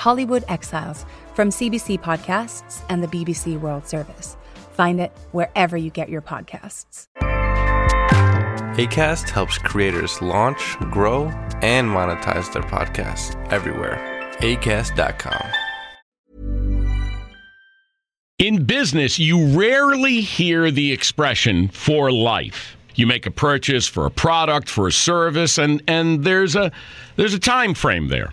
Hollywood Exiles from CBC Podcasts and the BBC World Service. Find it wherever you get your podcasts. ACAST helps creators launch, grow, and monetize their podcasts everywhere. ACAST.com. In business, you rarely hear the expression for life. You make a purchase for a product, for a service, and, and there's a there's a time frame there.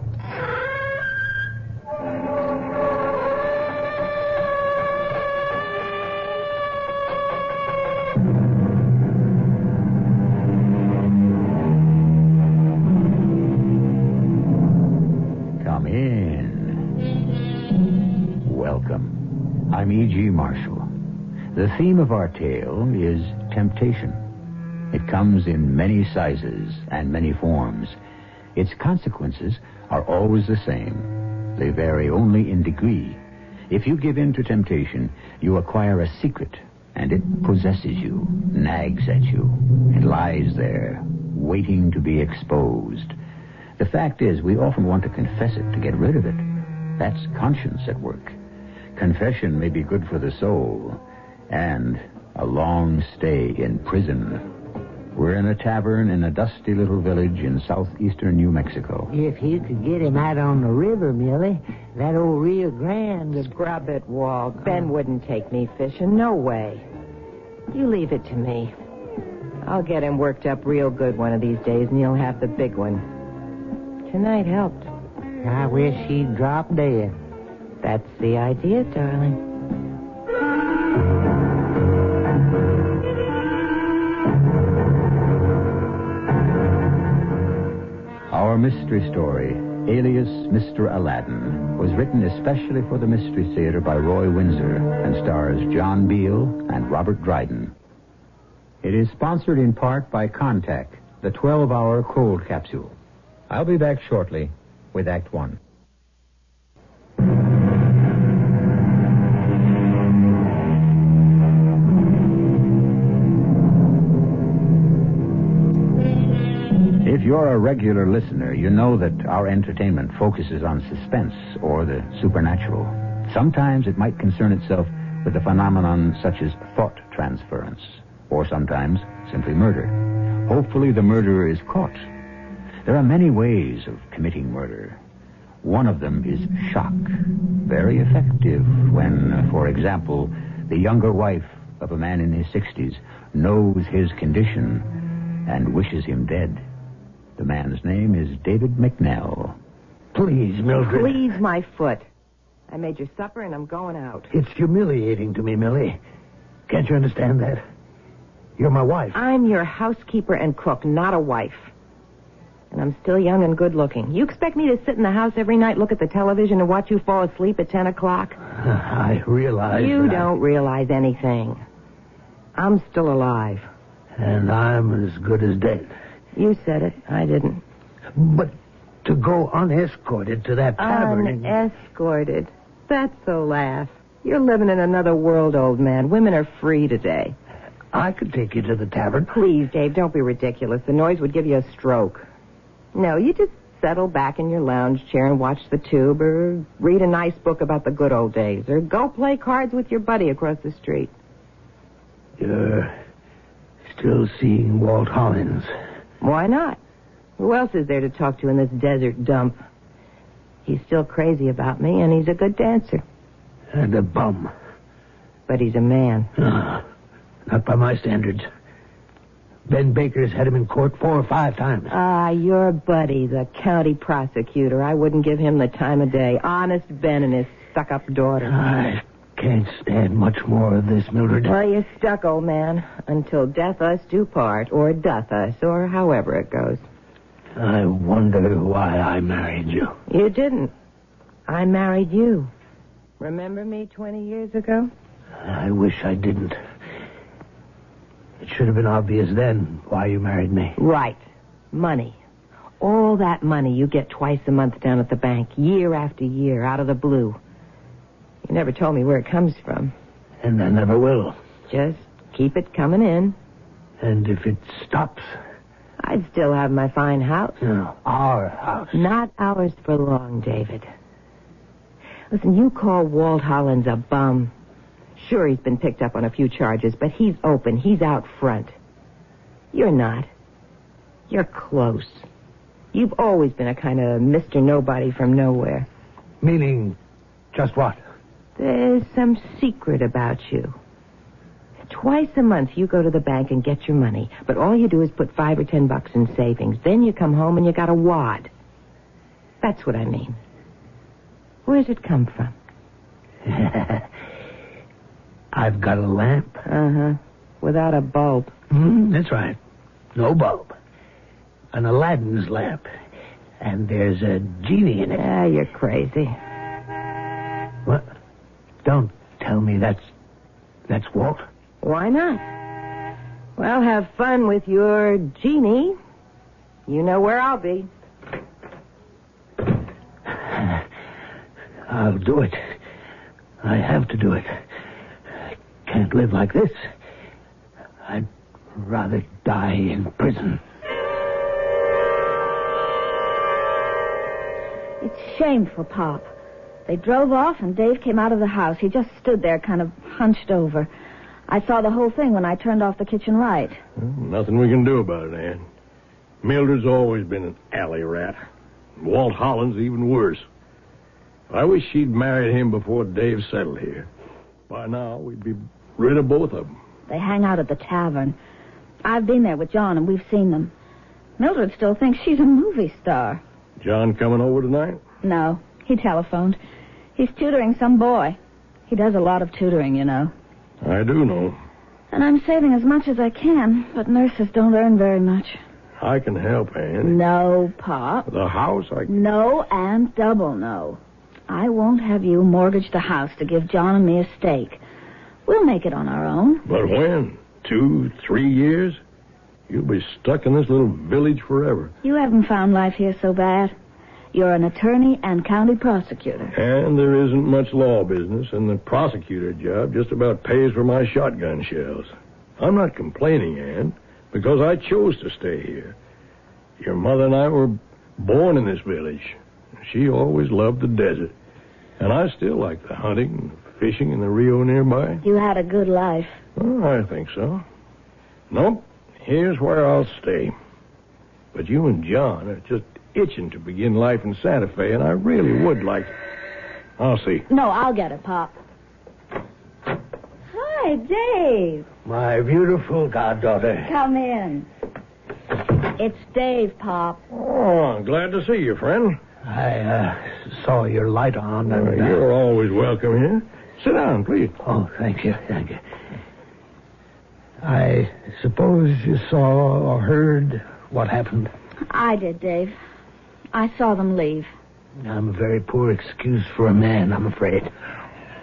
E.G. Marshall. The theme of our tale is temptation. It comes in many sizes and many forms. Its consequences are always the same. They vary only in degree. If you give in to temptation, you acquire a secret, and it possesses you, nags at you. and lies there, waiting to be exposed. The fact is, we often want to confess it to get rid of it. That's conscience at work. Confession may be good for the soul, and a long stay in prison. We're in a tavern in a dusty little village in southeastern New Mexico. If you could get him out on the river, Millie, that old Rio Grande. would- Scrub it, Walt. Ben wouldn't take me fishing. No way. You leave it to me. I'll get him worked up real good one of these days, and he'll have the big one. Tonight helped. I wish he'd drop dead. That's the idea, darling. Our mystery story, alias Mr. Aladdin, was written especially for the Mystery Theater by Roy Windsor and stars John Beal and Robert Dryden. It is sponsored in part by Contac, the 12 hour cold capsule. I'll be back shortly with Act One. You're a regular listener, you know that our entertainment focuses on suspense or the supernatural. Sometimes it might concern itself with a phenomenon such as thought transference, or sometimes simply murder. Hopefully the murderer is caught. There are many ways of committing murder. One of them is shock. Very effective when, uh, for example, the younger wife of a man in his 60s knows his condition and wishes him dead. The man's name is David McNell. Please, Mildred. Please, my foot. I made your supper and I'm going out. It's humiliating to me, Millie. Can't you understand that? You're my wife. I'm your housekeeper and cook, not a wife. And I'm still young and good looking. You expect me to sit in the house every night, look at the television, and watch you fall asleep at 10 o'clock? I realize. You don't realize anything. I'm still alive. And I'm as good as dead. You said it. I didn't. But to go unescorted to that tavern. and- Unescorted. That's the laugh. You're living in another world, old man. Women are free today. I could take you to the tavern. Please, Dave, don't be ridiculous. The noise would give you a stroke. No, you just settle back in your lounge chair and watch the tube, or read a nice book about the good old days, or go play cards with your buddy across the street. You're still seeing Walt Hollins. Why not? Who else is there to talk to in this desert dump? He's still crazy about me, and he's a good dancer. And a bum. But he's a man. Ah, not by my standards. Ben Baker's had him in court four or five times. Ah, your buddy, the county prosecutor. I wouldn't give him the time of day. Honest Ben and his stuck-up daughter. I can't stand much more of this, Mildred. Well, you're stuck, old man. Until death us do part, or doth us, or however it goes. I wonder why I married you. You didn't. I married you. Remember me 20 years ago? I wish I didn't. It should have been obvious then why you married me. Right. Money. All that money you get twice a month down at the bank, year after year, out of the blue. You never told me where it comes from. And I never will. Just keep it coming in. And if it stops, I'd still have my fine house. no, our house. Not ours for long, David. Listen, you call Walt Hollins a bum. Sure, he's been picked up on a few charges, but he's open. He's out front. You're not. You're close. You've always been a kind of Mr. Nobody from nowhere. Meaning, just what? There's some secret about you. Twice a month you go to the bank and get your money, but all you do is put five or ten bucks in savings. Then you come home and you got a wad. That's what I mean. Where's it come from? I've got a lamp. Uh huh. Without a bulb. Hmm, that's right. No bulb. An Aladdin's lamp. And there's a genie in it. Ah, you're crazy. What? Don't tell me that's that's Walt. Why not? Well, have fun with your genie. You know where I'll be. I'll do it. I have to do it. I can't live like this. I'd rather die in prison. It's shameful, Pop. They drove off and Dave came out of the house. He just stood there kind of hunched over. I saw the whole thing when I turned off the kitchen light. Nothing we can do about it, Ann. Mildred's always been an alley rat. Walt Hollins even worse. I wish she'd married him before Dave settled here. By now, we'd be rid of both of them. They hang out at the tavern. I've been there with John and we've seen them. Mildred still thinks she's a movie star. John coming over tonight? No, he telephoned. He's tutoring some boy. He does a lot of tutoring, you know. I do know. And I'm saving as much as I can, but nurses don't earn very much. I can help, eh, Ann. No, Pop. The house, I... can. No and double no. I won't have you mortgage the house to give John and me a stake. We'll make it on our own. But when? Two, three years? You'll be stuck in this little village forever. You haven't found life here so bad. You're an attorney and county prosecutor. And there isn't much law business, and the prosecutor job just about pays for my shotgun shells. I'm not complaining, Ann, because I chose to stay here. Your mother and I were born in this village. She always loved the desert. And I still like the hunting, and fishing in the Rio nearby. You had a good life. Oh, I think so. Nope. Here's where I'll stay. But you and John are just itching to begin life in Santa Fe, and I really would like to. I'll see. No, I'll get it, Pop. Hi, Dave. My beautiful goddaughter. Come in. It's Dave, Pop. Oh, glad to see you, friend. I uh, saw your light on. And, uh, you're always welcome here. Sit down, please. Oh, thank you, thank you. I suppose you saw or heard what happened. I did, Dave. I saw them leave. I'm a very poor excuse for a man, I'm afraid.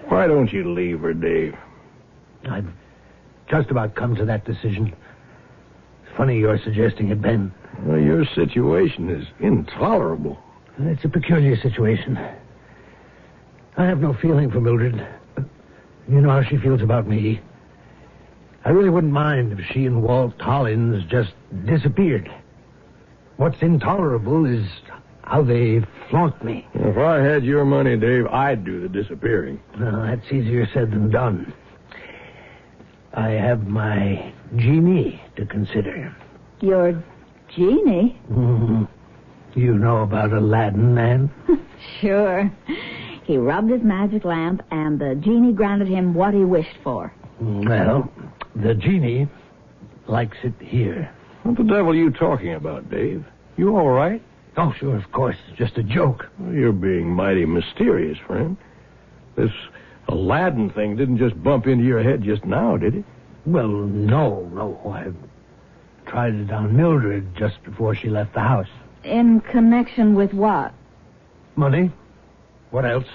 Why don't you leave her, Dave? I've just about come to that decision. It's funny you're suggesting it, Ben. Well, your situation is intolerable. It's a peculiar situation. I have no feeling for Mildred. You know how she feels about me. I really wouldn't mind if she and Walt Hollins just disappeared. What's intolerable is how they flaunt me. If I had your money, Dave, I'd do the disappearing. Well, that's easier said than done. I have my genie to consider. Your genie? Mhm. You know about Aladdin, Nan? Sure. He rubbed his magic lamp, and the genie granted him what he wished for. Well, the genie likes it here. What the devil are you talking about, Dave? You all right? Oh, sure, of course. It's just a joke. Well, you're being mighty mysterious, friend. This Aladdin thing didn't just bump into your head just now, did it? Well, no, no. I tried it on Mildred just before she left the house. In connection with what? Money? What else?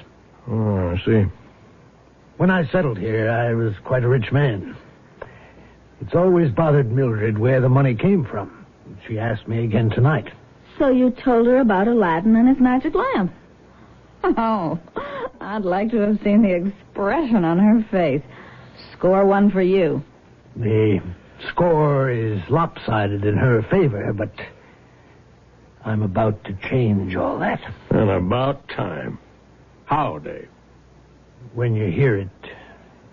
Oh, I see. When I settled here, I was quite a rich man. It's always bothered Mildred where the money came from. She asked me again tonight. So you told her about Aladdin and his magic lamp. Oh, I'd like to have seen the expression on her face. Score one for you. The score is lopsided in her favor, but I'm about to change all that. And about time. How, Dave? When you hear it,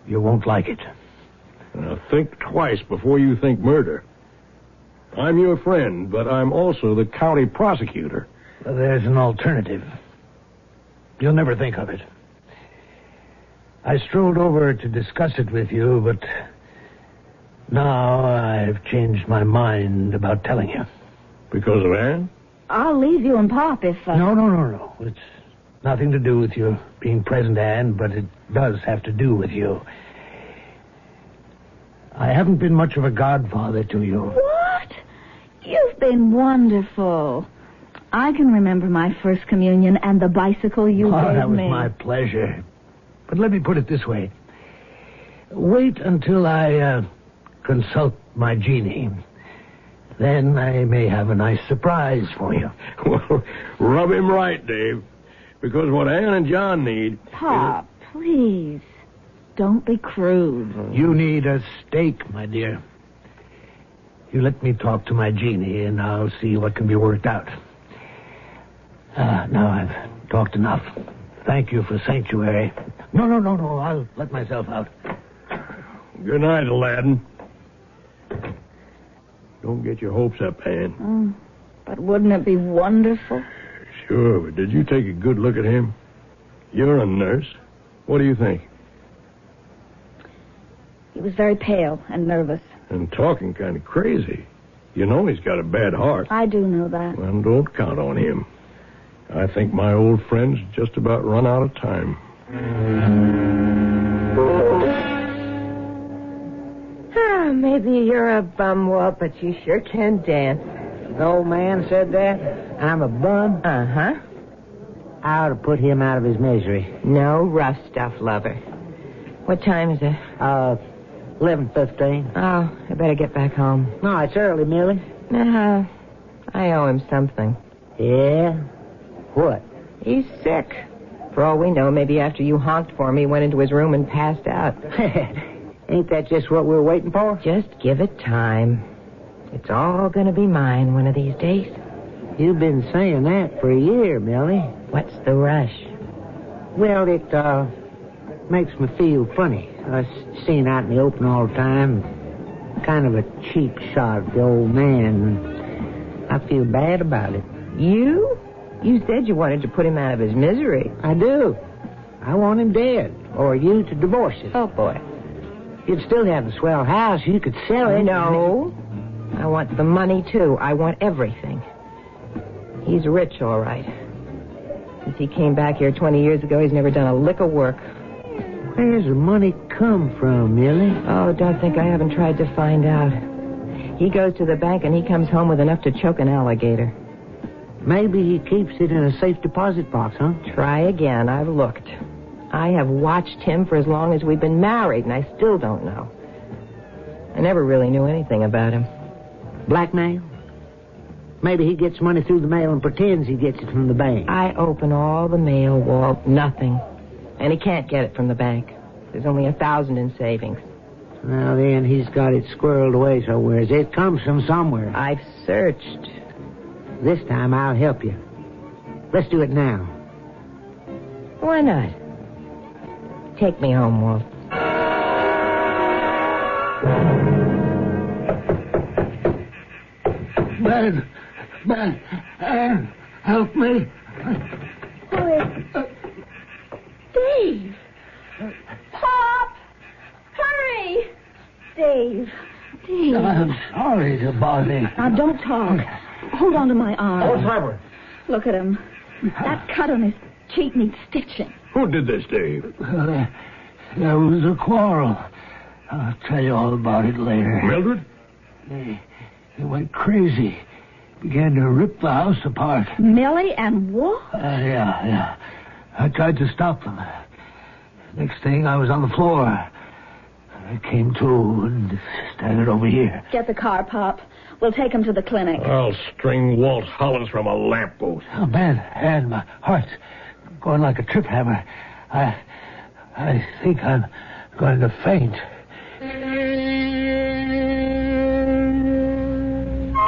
you won't like it. Now, think twice before you think murder. I'm your friend, but I'm also the county prosecutor. There's an alternative. You'll never think of it. I strolled over to discuss it with you, but now I've changed my mind about telling you. Because of Anne? I'll leave you and Pop if. Uh... No, no, no, no. It's nothing to do with you being present, Anne, but it does have to do with you. I haven't been much of a godfather to you. What? You've been wonderful. I can remember my first communion and the bicycle you oh, gave that was me. my pleasure. But let me put it this way. Wait until I uh, consult my genie. Then I may have a nice surprise for you. Well, rub him right, Dave. Because what Anne and John need. Pop, please. Don't be crude. You need a stake, my dear. You let me talk to my genie, and I'll see what can be worked out. Ah, now I've talked enough. Thank you for sanctuary. No, no, no, no. I'll let myself out. Good night, Aladdin. Don't get your hopes up, Anne. Mm, but wouldn't it be wonderful? Sure, but did you take a good look at him? You're a nurse. What do you think? He was very pale and nervous. And talking kind of crazy. You know he's got a bad heart. I do know that. Well, don't count on him. I think my old friend's just about run out of time. Ah, maybe you're a bumwalt, but you sure can dance. The old man said that? I'm a bum? Uh huh. I ought to put him out of his misery. No rough stuff, lover. What time is it? Uh, 11.15. Oh, I better get back home. No, it's early, Millie. Uh, I owe him something. Yeah? What? He's sick. For all we know, maybe after you honked for me, he went into his room and passed out. Ain't that just what we're waiting for? Just give it time. It's all gonna be mine one of these days. You've been saying that for a year, Millie. What's the rush? Well, it, uh, makes me feel funny. Us seeing out in the open all the time. Kind of a cheap shot at the old man. I feel bad about it. You? You said you wanted to put him out of his misery. I do. I want him dead, or you to divorce him. Oh, boy. You'd still have the swell house. You could sell it. No. I want the money, too. I want everything. He's rich, all right. Since he came back here 20 years ago, he's never done a lick of work. Where's the money come from, Millie? Oh, don't think I haven't tried to find out. He goes to the bank and he comes home with enough to choke an alligator. Maybe he keeps it in a safe deposit box, huh? Try again. I've looked. I have watched him for as long as we've been married, and I still don't know. I never really knew anything about him. Blackmail? Maybe he gets money through the mail and pretends he gets it from the bank. I open all the mail, Walt. Nothing. And he can't get it from the bank. There's only a thousand in savings. Well, then he's got it squirreled away somewhere. It comes from somewhere. I've searched. This time I'll help you. Let's do it now. Why not? Take me home, Walt. Ben, Ben, Anne, help me. Who is... Dave! Pop! Hurry! Dave. Dave. I'm sorry to bother you. Now, don't talk. Hold on to my arm. What's happened? Look at him. That cut on his cheek needs stitching. Who did this, Dave? Uh, there was a quarrel. I'll tell you all about it later. Mildred? He, he went crazy. Began to rip the house apart. Millie and Walt? Uh, yeah, yeah. I tried to stop them. Next thing, I was on the floor. I came to and staggered over here. Get the car, Pop. We'll take him to the clinic. I'll string Walt Hollins from a lamppost. Oh, man, and my heart's going like a trip hammer. I, I think I'm going to faint.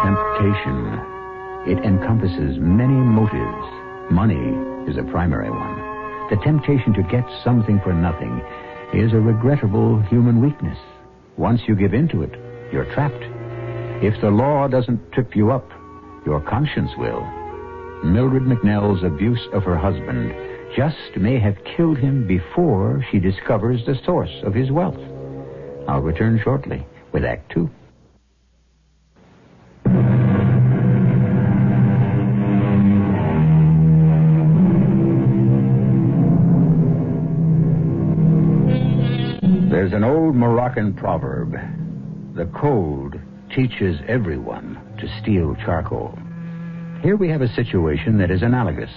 Temptation. It encompasses many motives. Money is a primary one. The temptation to get something for nothing is a regrettable human weakness. Once you give in to it, you're trapped. If the law doesn't trip you up, your conscience will. Mildred McNell's abuse of her husband just may have killed him before she discovers the source of his wealth. I'll return shortly with Act Two. Moroccan proverb the cold teaches everyone to steal charcoal. Here we have a situation that is analogous.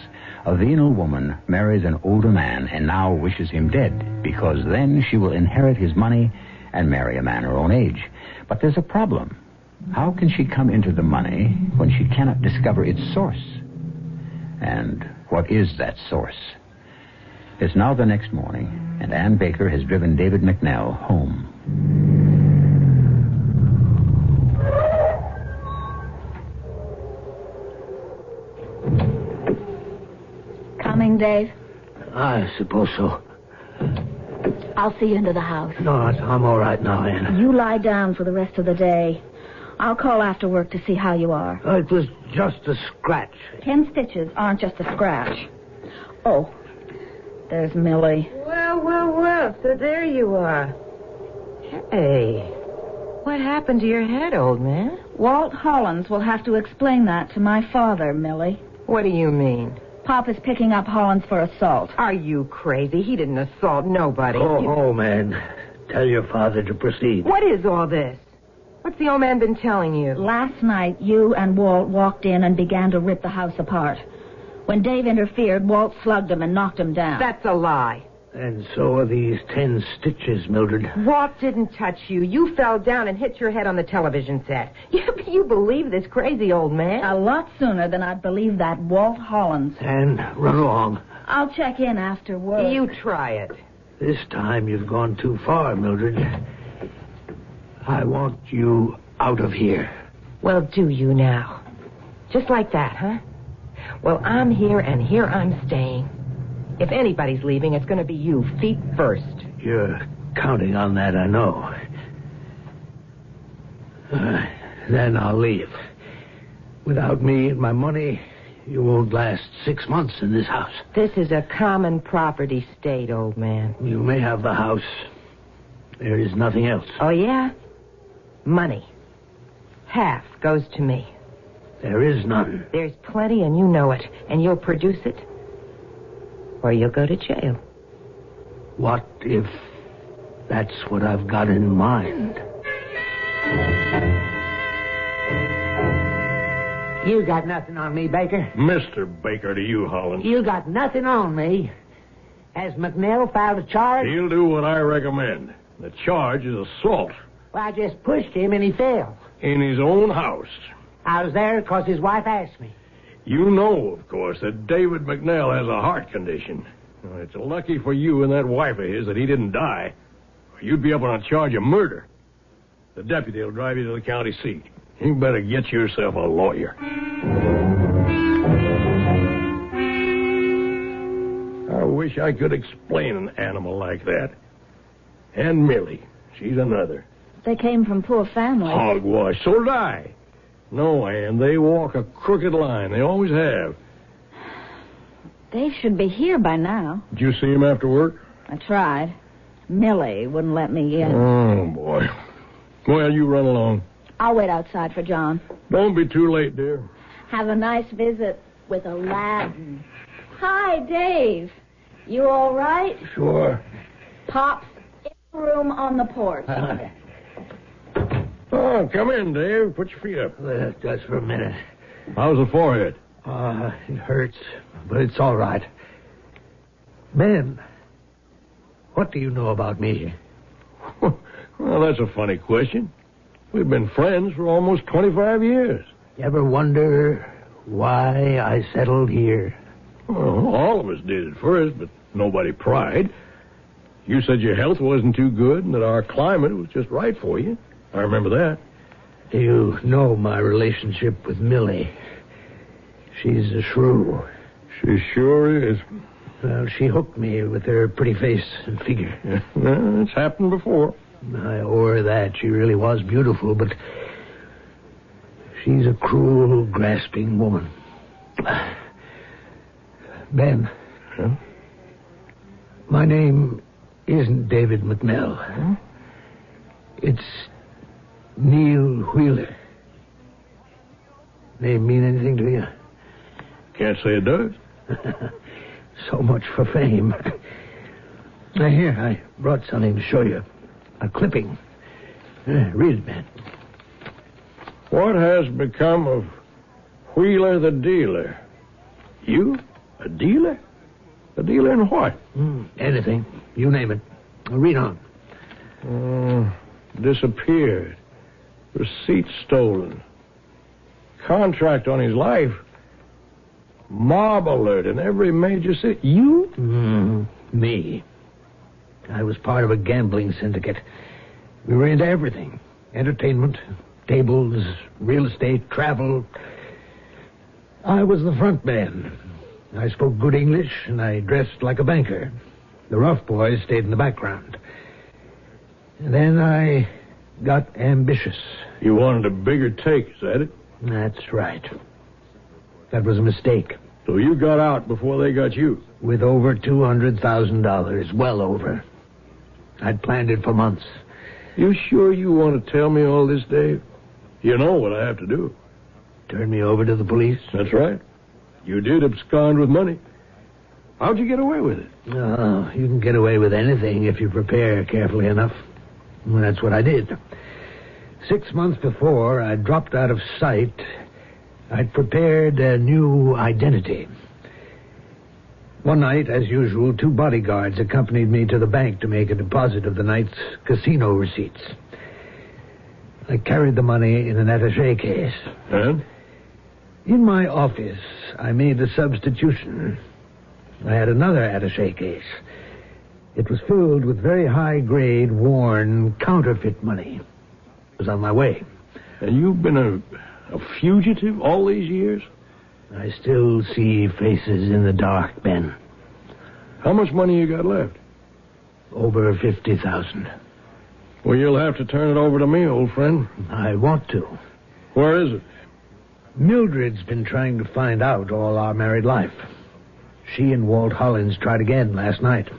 A venal woman marries an older man and now wishes him dead because then she will inherit his money and marry a man her own age. But there's a problem. How can she come into the money when she cannot discover its source? And what is that source? It's now the next morning, and Ann Baker has driven David McNell home. Coming, Dave? I suppose so. I'll see you into the house. No, I'm all right now, Anne. You lie down for the rest of the day. I'll call after work to see how you are. Uh, it was just a scratch. Ten stitches aren't just a scratch. Oh, there's Millie. Well, well, well. So there you are. Hey, what happened to your head, old man? Walt Hollins will have to explain that to my father, Millie. What do you mean? Pop is picking up Hollins for assault. Are you crazy? He didn't assault nobody. Go You- home, Anne. Tell your father to proceed. What is all this? What's the old man been telling you? Last night, you and Walt walked in and began to rip the house apart. When Dave interfered, Walt slugged him and knocked him down. That's a lie. And so are these ten stitches, Mildred. Walt didn't touch you. You fell down and hit your head on the television set. You, you believe this crazy old man? A lot sooner than I'd believe that Walt Hollins. And run along. I'll check in after work. You try it. This time you've gone too far, Mildred. I want you out of here. Well, do you now? Just like that, huh? Well, I'm here and here I'm staying. If anybody's leaving, it's going to be you, feet first. You're counting on that, I know. Uh, then I'll leave. Without me and my money, you won't last six months in this house. This is a common property state, old man. You may have the house. There is nothing else. Oh, yeah? Money. Half goes to me. There is none. There's plenty, and you know it. And you'll produce it? or you'll go to jail. What if that's what I've got in mind? You got nothing on me, Baker. Mr. Baker to you, Hollins. You got nothing on me. Has McNeil filed a charge? He'll do what I recommend. The charge is assault Well, I just pushed him and he fell. in his own house. I was there because his wife asked me. You know, of course, that David McNeil has a heart condition. It's lucky for you and that wife of his that he didn't die. Or You'd be up on a charge of murder. The deputy will drive you to the county seat. You better get yourself a lawyer. I wish I could explain an animal like that. And Millie, she's another. They came from poor families. Hogwash. So did I. No, Ann, they walk a crooked line. They always have. Dave should be here by now. Did you see him after work? I tried. Millie wouldn't let me in. Oh, boy. Well, you run along. I'll wait outside for John. Don't be too late, dear. Have a nice visit with Aladdin. Hi, Dave. You all right? Sure. Pop's in the room on the porch. Oh, come in, Dave. Put your feet up. Uh, just for a minute. How's the forehead? Uh, it hurts, but it's all right. Ben, what do you know about me? well, that's a funny question. We've been friends for almost 25 years. You ever wonder why I settled here? Well, all of us did at first, but nobody pried. You said your health wasn't too good and that our climate was just right for you. I remember that. You know my relationship with Millie. She's a shrew. She sure is. Well, she hooked me with her pretty face and figure. Yeah, well, it's happened before. I owe her that. She really was beautiful, but she's a cruel, grasping woman. Ben, Huh? my name isn't David McNell. It's Neil Wheeler. Name mean anything to you? Can't say it does. so much for fame. Now, here, I brought something to show you. A clipping. Uh, read it, man. What has become of Wheeler the dealer? You? A dealer? A dealer in what? Mm, anything. You name it. Read on. Uh, disappeared. Receipt stolen. Contract on his life. Mob alert in every major city. You? Mm, me. I was part of a gambling syndicate. We were into everything entertainment, tables, real estate, travel. I was the front man. I spoke good English and I dressed like a banker. The rough boys stayed in the background. And then I got ambitious. You wanted a bigger take, is that it? That's right. That was a mistake. So you got out before they got you. With over $200,000. Well over. I'd planned it for months. You sure you want to tell me all this, Dave? You know what I have to do. Turn me over to the police. That's right. You did abscond with money. How'd you get away with it? Oh, you can get away with anything if you prepare carefully enough. Well, that's what I did. Six months before I dropped out of sight, I'd prepared a new identity. One night, as usual, two bodyguards accompanied me to the bank to make a deposit of the night's casino receipts. I carried the money in an attache case. And? In my office, I made a substitution. I had another attache case. It was filled with very high grade, worn, counterfeit money. Was on my way. And you've been a, a fugitive all these years? I still see faces in the dark, Ben. How much money you got left? Over 50,000. Well, you'll have to turn it over to me, old friend. I want to. Where is it? Mildred's been trying to find out all our married life. She and Walt Hollins tried again last night.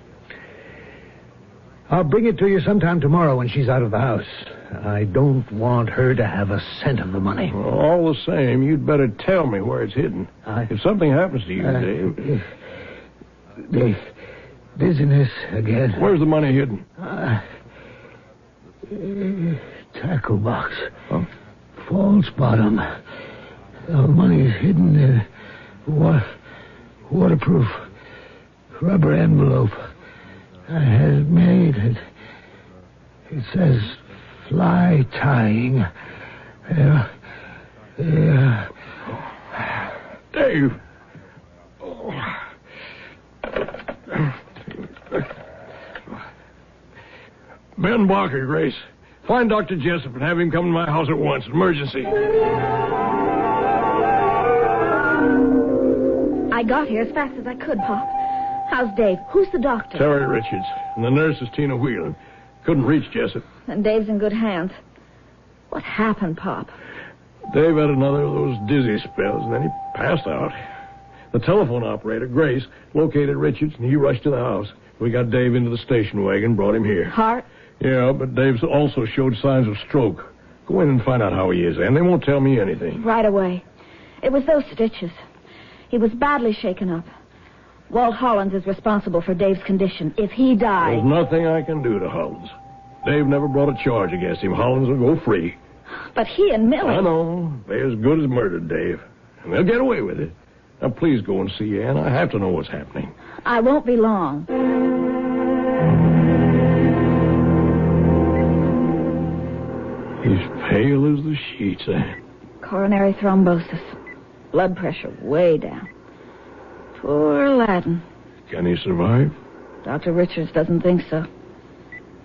I'll bring it to you sometime tomorrow when she's out of the house. I don't want her to have a cent of the money. Well, all the same, you'd better tell me where it's hidden. I- If something happens to you, Uh, Dave. the dizziness again. Where's the money hidden? Uh, tackle box. False bottom. The money is hidden in a wa- waterproof rubber envelope. I had it made. It, it says fly tying. Yeah. Yeah. Dave. Ben Baker, Grace. Find Dr. Jessup and have him come to my house at once. Emergency. I got here as fast as I could, Pop. How's Dave? Who's the doctor? Terry Richards. And the nurse is Tina Whelan. Couldn't reach Jessup. And Dave's in good hands. What happened, Pop? Dave had another of those dizzy spells, and then he passed out. The telephone operator, Grace, located Richards, and he rushed to the house. We got Dave into the station wagon, brought him here. Heart? Yeah, but Dave's also showed signs of stroke. Go in and find out how he is, and they won't tell me anything. Right away. It was those stitches. He was badly shaken up. Walt Hollins is responsible for Dave's condition. If he dies. There's nothing I can do to Hollins. Dave never brought a charge against him. Hollins will go free. But he and Millie. I know. They're as good as murdered Dave. And they'll get away with it. Now, please go and see Ann. I have to know what's happening. I won't be long. He's pale as the sheets, Ann. Coronary thrombosis. Blood pressure way down. Poor Aladdin. Can he survive? Dr. Richards doesn't think so.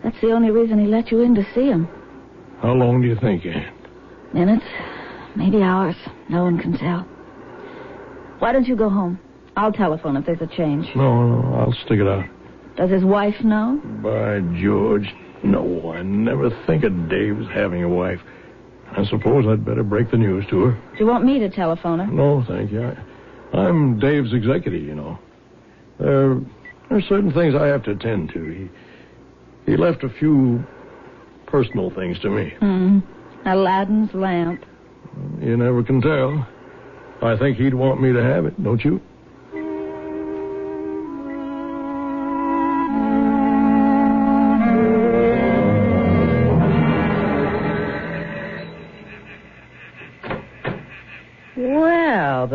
That's the only reason he let you in to see him. How long do you think, Ann? Minutes, maybe hours. No one can tell. Why don't you go home? I'll telephone if there's a change. No, no, I'll stick it out. Does his wife know? By George, no. I never think of Dave's having a wife. I suppose I'd better break the news to her. Do you want me to telephone her? No, thank you. I, I'm Dave's executive, you know. There, there are certain things I have to attend to. He, he left a few personal things to me. Hmm. Aladdin's lamp. You never can tell. I think he'd want me to have it, don't you?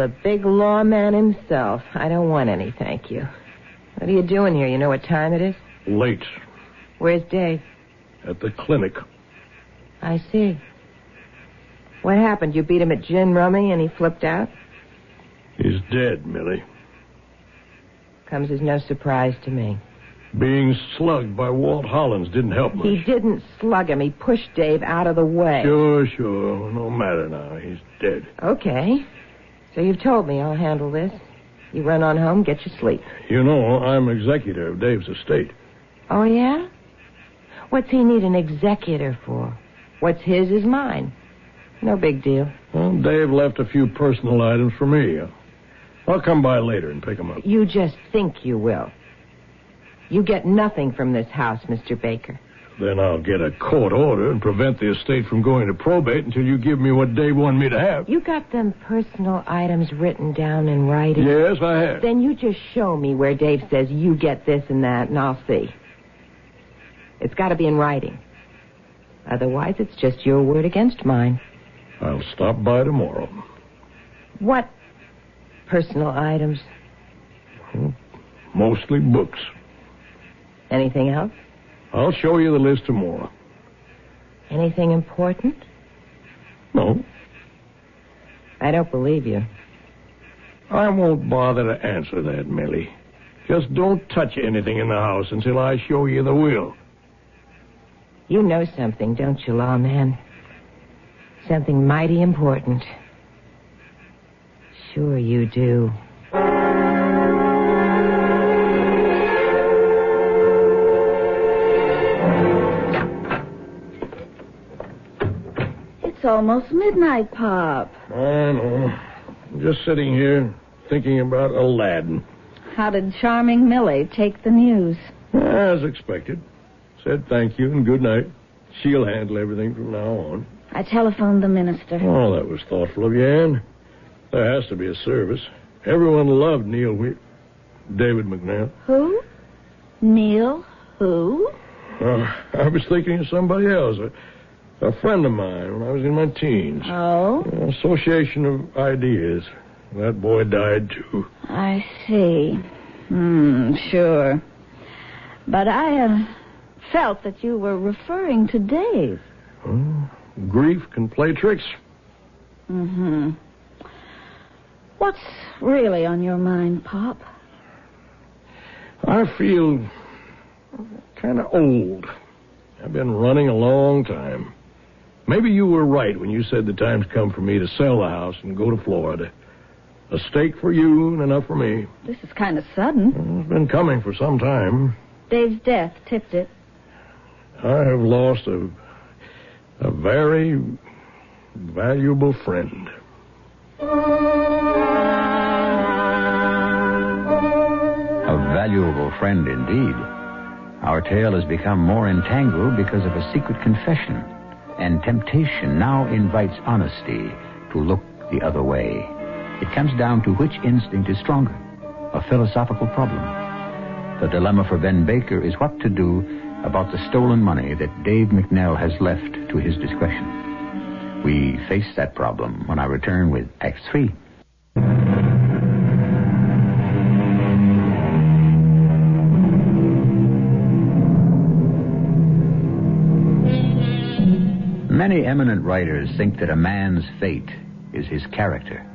The big lawman himself. I don't want any, thank you. What are you doing here? You know what time it is? Late. Where's Dave? At the clinic. I see. What happened? You beat him at gin rummy and he flipped out? He's dead, Millie. Comes as no surprise to me. Being slugged by Walt Hollins didn't help much. He didn't slug him. He pushed Dave out of the way. Sure, sure. No matter now. He's dead. Okay. So you've told me I'll handle this. You run on home, get your sleep. You know, I'm executor of Dave's estate. Oh, yeah? What's he need an executor for? What's his is mine. No big deal. Well, Dave left a few personal items for me. I'll come by later and pick them up. You just think you will. You get nothing from this house, Mr. Baker. Then I'll get a court order and prevent the estate from going to probate until you give me what Dave wanted me to have. You got them personal items written down in writing? Yes, I have. Then you just show me where Dave says you get this and that, and I'll see. It's got to be in writing. Otherwise, it's just your word against mine. I'll stop by tomorrow. What personal items? Mostly books. Anything else? I'll show you the list tomorrow. Anything important? No, I don't believe you. I won't bother to answer that, Millie. Just don't touch anything in the house until I show you the will. You know something, don't you, lawman? Something mighty important. Sure you do. Almost midnight, Pop. I know. I'm just sitting here thinking about Aladdin. How did charming Millie take the news? As expected. Said thank you and good night. She'll handle everything from now on. I telephoned the minister. Oh, that was thoughtful of you, Ann. There has to be a service. Everyone loved Neil Wheat. David McNeil. Who? Neil? Who? Uh, I was thinking of somebody else. A, friend of mine when I was in my teens. Oh? Association of ideas. That boy died, too. I see. Hmm, sure. But I uh, felt that you were referring to Dave. Oh, grief can play tricks. Mm-hmm. What's really on your mind, Pop? I feel kind of old. I've been running a long time. Maybe you were right when you said the time's come for me to sell the house and go to Florida. A stake for you and enough for me. This is kind of sudden. Well, it's been coming for some time. Dave's death tipped it. I have lost a a very valuable friend. A valuable friend indeed. Our tale has become more entangled because of a secret confession, and temptation now invites honesty to look the other way. It comes down to which instinct is stronger, a philosophical problem. The dilemma for Ben Baker is what to do about the stolen money that Dave McNell has left to his discretion. We face that problem when I return with Act 3. Eminent writers think that a man's fate is his character.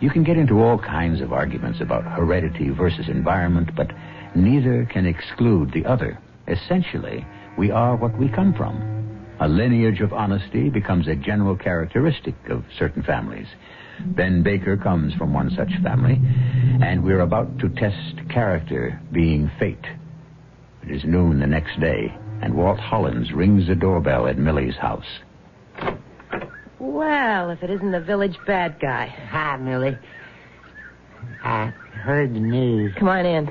You can get into all kinds of arguments about heredity versus environment, but neither can exclude the other. Essentially, we are what we come from. A lineage of honesty becomes a general characteristic of certain families. Ben Baker comes from one such family, and we're about to test character being fate. It is noon the next day, and Walt Hollins rings the doorbell at Millie's house. Well, if it isn't the village bad guy. Hi, Millie. I heard the news. Come on in.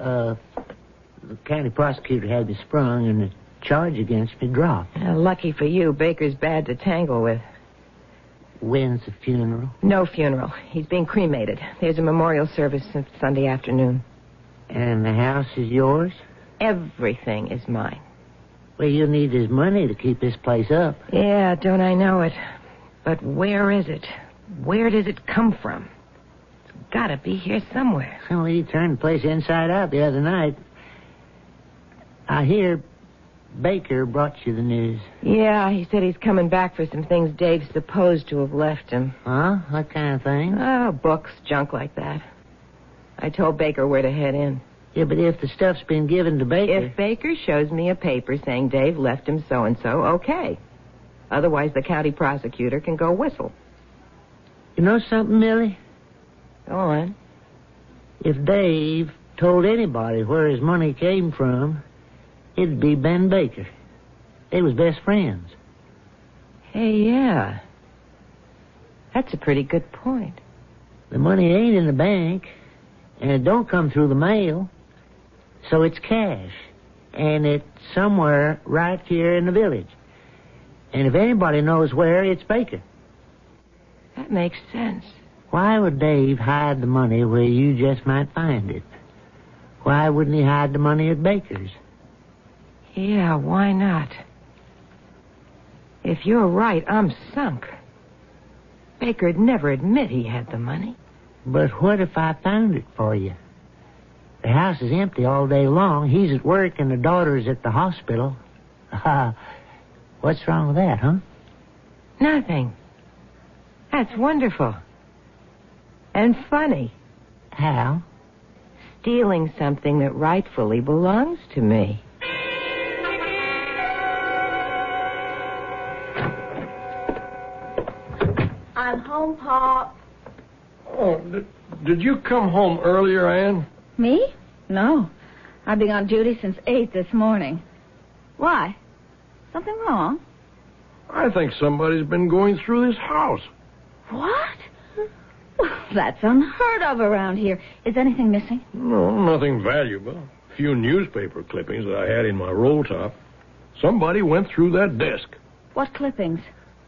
Uh, the county prosecutor had me sprung and the charge against me dropped. Uh, lucky for you, Baker's bad to tangle with. When's the funeral? No funeral. He's being cremated. There's a memorial service Sunday afternoon. And the house is yours? Everything is mine. Well, you'll need his money to keep this place up. Yeah, don't I know it? But where is it? Where does it come from? It's gotta be here somewhere. Well, he turned the place inside out the other night. I hear Baker brought you the news. Yeah, he said he's coming back for some things Dave's supposed to have left him. Huh? What kind of thing? Oh, books, junk like that. I told Baker where to head in. Yeah, but if the stuff's been given to Baker. If Baker shows me a paper saying Dave left him so and so, okay. Otherwise, the county prosecutor can go whistle. You know something, Millie? Go on. If Dave told anybody where his money came from, it'd be Ben Baker. They was best friends. Hey, yeah. That's a pretty good point. The money ain't in the bank, and it don't come through the mail, so it's cash, and it's somewhere right here in the village. And if anybody knows where, it's Baker. That makes sense. Why would Dave hide the money where you just might find it? Why wouldn't he hide the money at Baker's? Yeah, why not? If you're right, I'm sunk. Baker'd never admit he had the money. But what if I found it for you? The house is empty all day long. He's at work and the daughter's at the hospital. Uh, what's wrong with that, huh? Nothing. That's wonderful. And funny. How? Stealing something that rightfully belongs to me. I'm home, Pop. Oh, did, did you come home earlier, Ann? Me? No. I've been on duty since 8 this morning. Why? Something wrong? I think somebody's been going through this house. What? Well, that's unheard of around here. Is anything missing? No, nothing valuable. A few newspaper clippings that I had in my roll top. Somebody went through that desk. What clippings?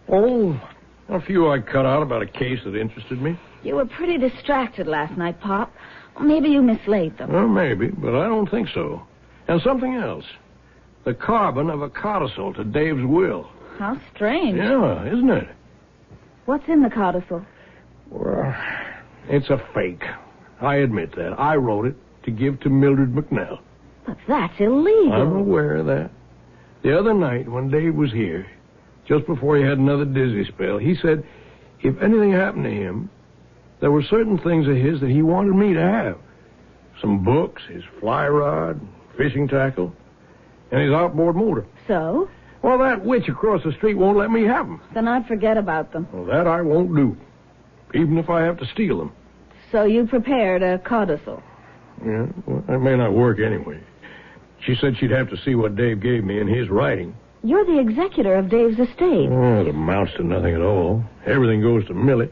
Oh, A few I cut out about a case that interested me. You were pretty distracted last night, Pop. Maybe you mislaid them. Well, maybe, but I don't think so. And something else. The carbon of a codicil to Dave's will. How strange. Yeah, isn't it? What's in the codicil? Well, it's a fake. I admit that. I wrote it to give to Mildred McNell. But that's illegal. I'm aware of that. The other night, when Dave was here, just before he had another dizzy spell, he said if anything happened to him, there were certain things of his that he wanted me to have. Some books, his fly rod, fishing tackle, and his outboard motor. So? Well, that witch across the street won't let me have them. Then I'd forget about them. Well, that I won't do, even if I have to steal them. So you prepared a codicil. Yeah, well, that may not work anyway. She said she'd have to see what Dave gave me in his writing. You're the executor of Dave's estate. Oh, it amounts to nothing at all. Everything goes to Millie.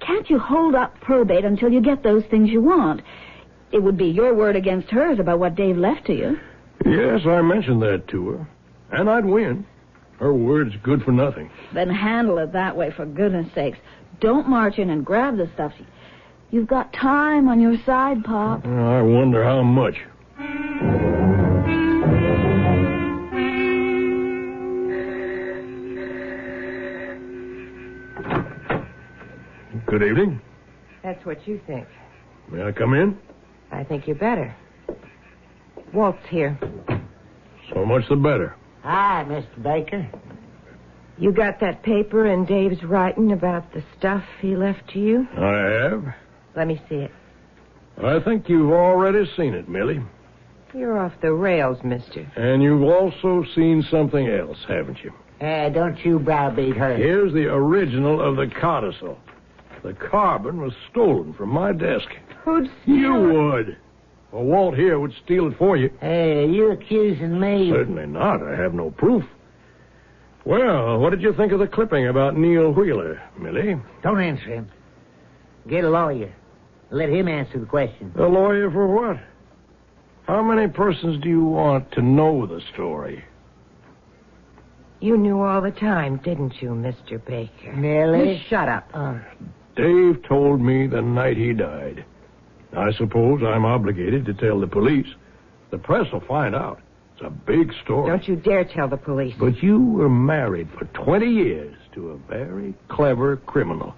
Can't you hold up probate until you get those things you want? It would be your word against hers about what Dave left to you. Yes, I mentioned that to her. And I'd win. Her word's good for nothing. Then handle it that way, for goodness sakes. Don't march in and grab the stuff. You've got time on your side, Pop. I wonder how much. Good evening. That's what you think. May I come in? I think you better. Walt's here. So much the better. Hi, Mr. Baker. You got that paper in Dave's writing about the stuff he left to you? I have. Let me see it. I think you've already seen it, Millie. You're off the rails, mister. And you've also seen something else, haven't you? Uh, don't you browbeat her. Here's the original of the codicil. The carbon was stolen from my desk. Who'd steal You would. Well, Walt here would steal it for you. Hey, you accusing me? Certainly not. I have no proof. Well, what did you think of the clipping about Neil Wheeler, Millie? Don't answer him. Get a lawyer. Let him answer the question. A lawyer for what? How many persons do you want to know the story? You knew all the time, didn't you, Mr. Baker? Millie? You shut up. Uh, Dave told me the night he died. I suppose I'm obligated to tell the police. The press will find out. It's a big story. Don't you dare tell the police. But you were married for 20 years to a very clever criminal.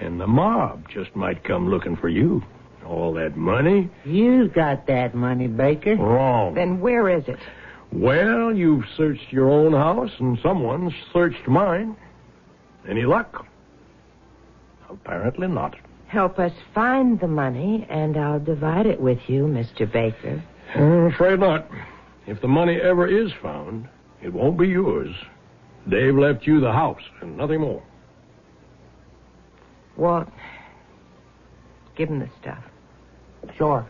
And the mob just might come looking for you. All that money? you got that money, Baker. Wrong. Then where is it? Well, you've searched your own house, and someone's searched mine. Any luck? Apparently not. Help us find the money, and I'll divide it with you, Mr. Baker. I'm afraid not. If the money ever is found, it won't be yours. Dave left you the house and nothing more. Walt, give him the stuff. Sure.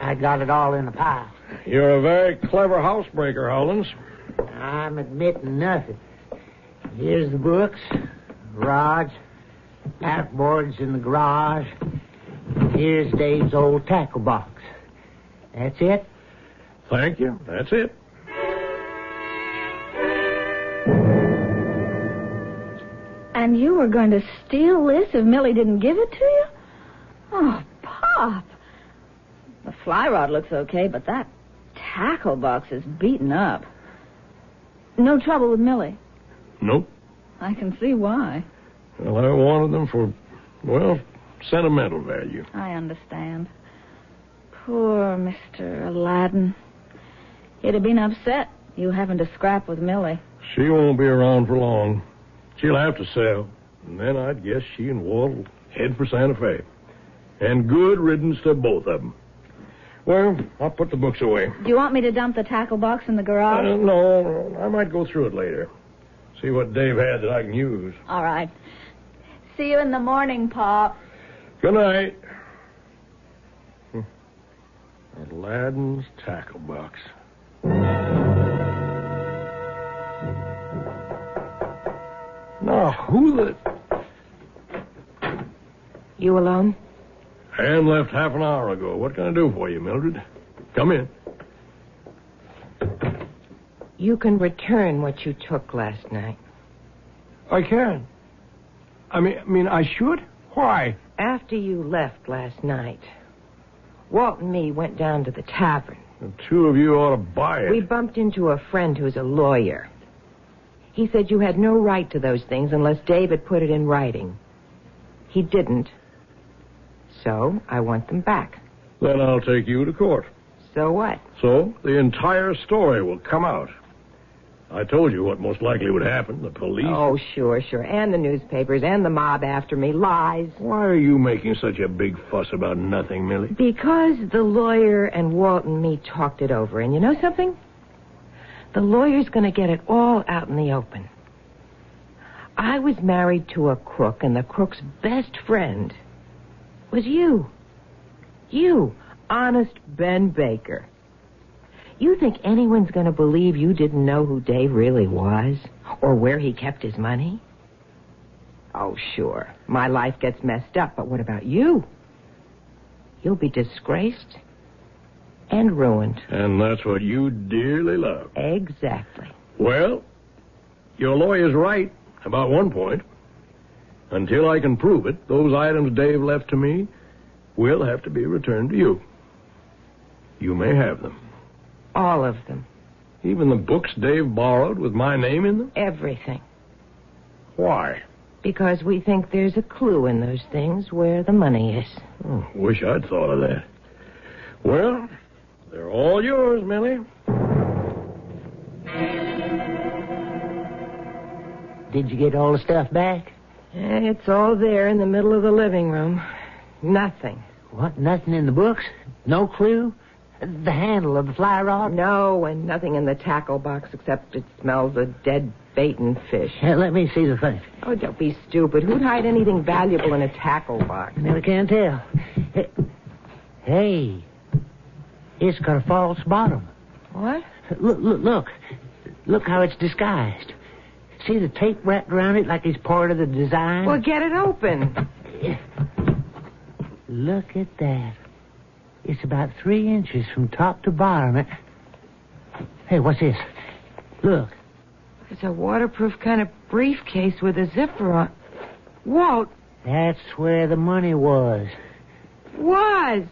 I got it all in a pile. You're a very clever housebreaker, Hollins. I'm admitting nothing. Here's the books, rods, outboards in the garage. Here's Dave's old tackle box. That's it. Thank you. That's it. And you were going to steal this if Millie didn't give it to you? Oh, Pop. The fly rod looks okay, but that tackle box is beaten up. No trouble with Millie. Nope. I can see why. Well, I wanted them for, well, sentimental value. I understand. Poor Mr. Aladdin. He'd have been upset you having to scrap with Millie. She won't be around for long. She'll have to sell. And then I'd guess she and Walt will head for Santa Fe. And good riddance to both of them. Well, I'll put the books away. Do you want me to dump the tackle box in the garage? Uh, no, I might go through it later. See what Dave had that I can use. All right. See you in the morning, Pop. Good night. Hmm. Aladdin's tackle box. Now, who the... You alone? Ann left half an hour ago. What can I do for you, Mildred? Come in. You can return what you took last night. I can. I mean, I mean, I should? Why? After you left last night, Walt and me went down to the tavern. The two of you ought to buy it. We bumped into a friend who's a lawyer. He said you had no right to those things unless David put it in writing. He didn't. So I want them back. Then I'll take you to court. So what? So the entire story will come out. I told you what most likely would happen. The police. Oh, sure, sure. And the newspapers and the mob after me. Lies. Why are you making such a big fuss about nothing, Millie? Because the lawyer and Walt and me talked it over. And you know something? The lawyer's going to get it all out in the open. I was married to a crook, and the crook's best friend was you. You, honest Ben Baker. You think anyone's going to believe you didn't know who Dave really was? Or where he kept his money? Oh, sure. My life gets messed up, but what about you? You'll be disgraced and ruined. And that's what you dearly love. Exactly. Well, your lawyer's right about one point. Until I can prove it, those items Dave left to me will have to be returned to you. You may have them. All of them. Even the books Dave borrowed with my name in them? Everything. Why? Because we think there's a clue in those things where the money is. Oh, wish I'd thought of that. Well, they're all yours, Millie. Did you get all the stuff back? Eh, It's all there in the middle of the living room. Nothing. What? Nothing in the books? No clue? The handle of the fly rod? No, and nothing in the tackle box except it smells of dead bait and fish. Here, let me see the thing. Oh, don't be stupid. Who'd hide anything valuable in a tackle box? Never can tell. Hey, Hey, it's got a false bottom. What? Look, look, look. Look how it's disguised. See the tape wrapped around it like it's part of the design? Well, get it open. Look at that. It's about three inches from top to bottom. Hey, what's this? Look. It's a waterproof kind of briefcase with a zipper on. Walt, That's where the money was. was.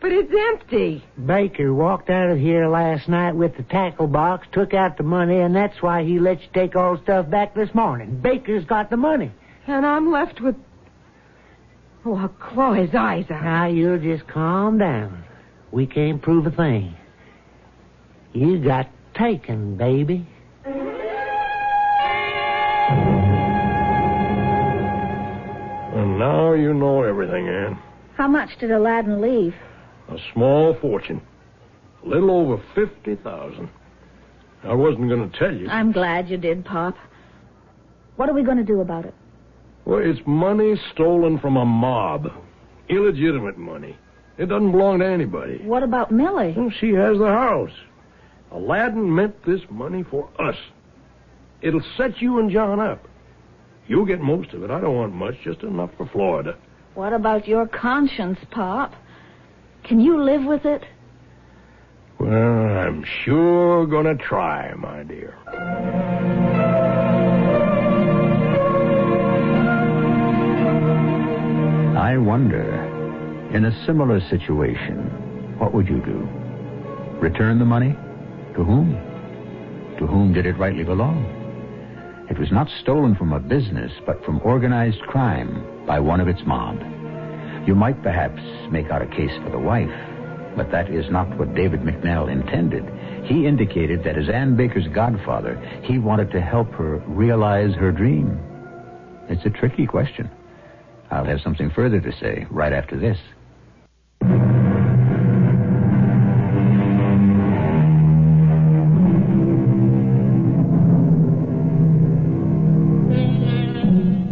But it's empty. Baker walked out of here last night with the tackle box, took out the money, and that's why he let you take all the stuff back this morning. Baker's got the money. And I'm left with. Oh, I'll claw his eyes out. Now, you'll just calm down. We can't prove a thing. You got taken, baby. And now you know everything, Ann. How much did Aladdin leave? A small fortune. A little over 50000 I wasn't going to tell you. I'm glad you did, Pop. What are we going to do about it? Well, it's money stolen from a mob. Illegitimate money. It doesn't belong to anybody. What about Millie? Well, she has the house. Aladdin meant this money for us. It'll set you and John up. You'll get most of it. I don't want much, just enough for Florida. What about your conscience, Pop? Can you live with it? Well, I'm sure gonna try, my dear. I wonder, in a similar situation, what would you do? Return the money? To whom? To whom did it rightly belong? It was not stolen from a business, but from organized crime by one of its mob. You might perhaps make out a case for the wife, but that is not what David McNell intended. He indicated that as Ann Baker's godfather, he wanted to help her realize her dream. It's a tricky question. I'll have something further to say right after this.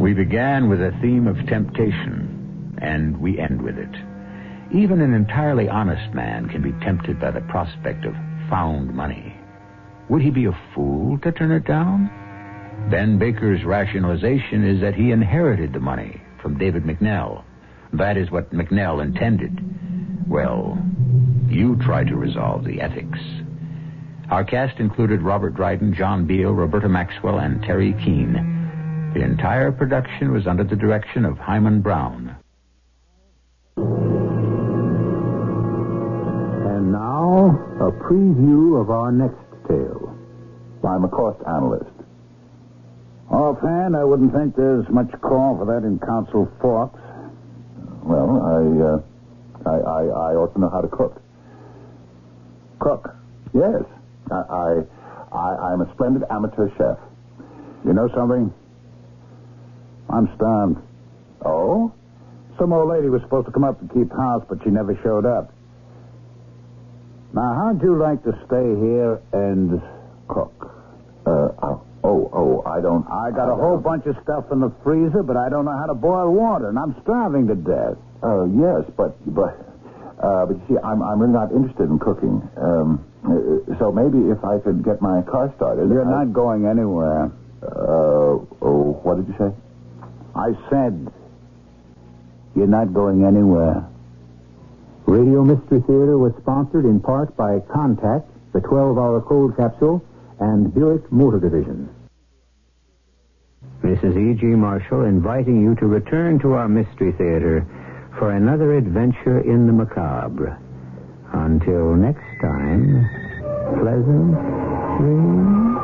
We began with a theme of temptation, and we end with it. Even an entirely honest man can be tempted by the prospect of found money. Would he be a fool to turn it down? Ben Baker's rationalization is that he inherited the money from David McNell. That is what McNell intended. Well, you try to resolve the ethics. Our cast included Robert Dryden, John Beal, Roberta Maxwell, and Terry Keene. The entire production was under the direction of Himan Brown. And now, a preview of our next tale. I'm a cost analyst. Offhand, I wouldn't think there's much call for that in Council Forks. Well, I, uh, I, I, I ought to know how to cook. Cook? Yes. I, I, I, I'm a splendid amateur chef. You know something? I'm stunned. Oh? Some old lady was supposed to come up to keep house, but she never showed up. Now, how'd you like to stay here and cook? Uh, oh, oh, oh, I don't. I got a whole bunch of stuff in the freezer, but I don't know how to boil water, and I'm starving to death. Oh, yes, but, but, uh, but you see, I'm, I'm really not interested in cooking. Um, uh, so maybe if I could get my car started. You're not going anywhere. Uh, oh, what did you say? I said, you're not going anywhere. Radio Mystery Theater was sponsored in part by Contac, the 12 hour cold capsule, and Buick Motor Division. Mrs. E.G. Marshall inviting you to return to our Mystery Theater for another adventure in the macabre. Until next time, pleasant dreams.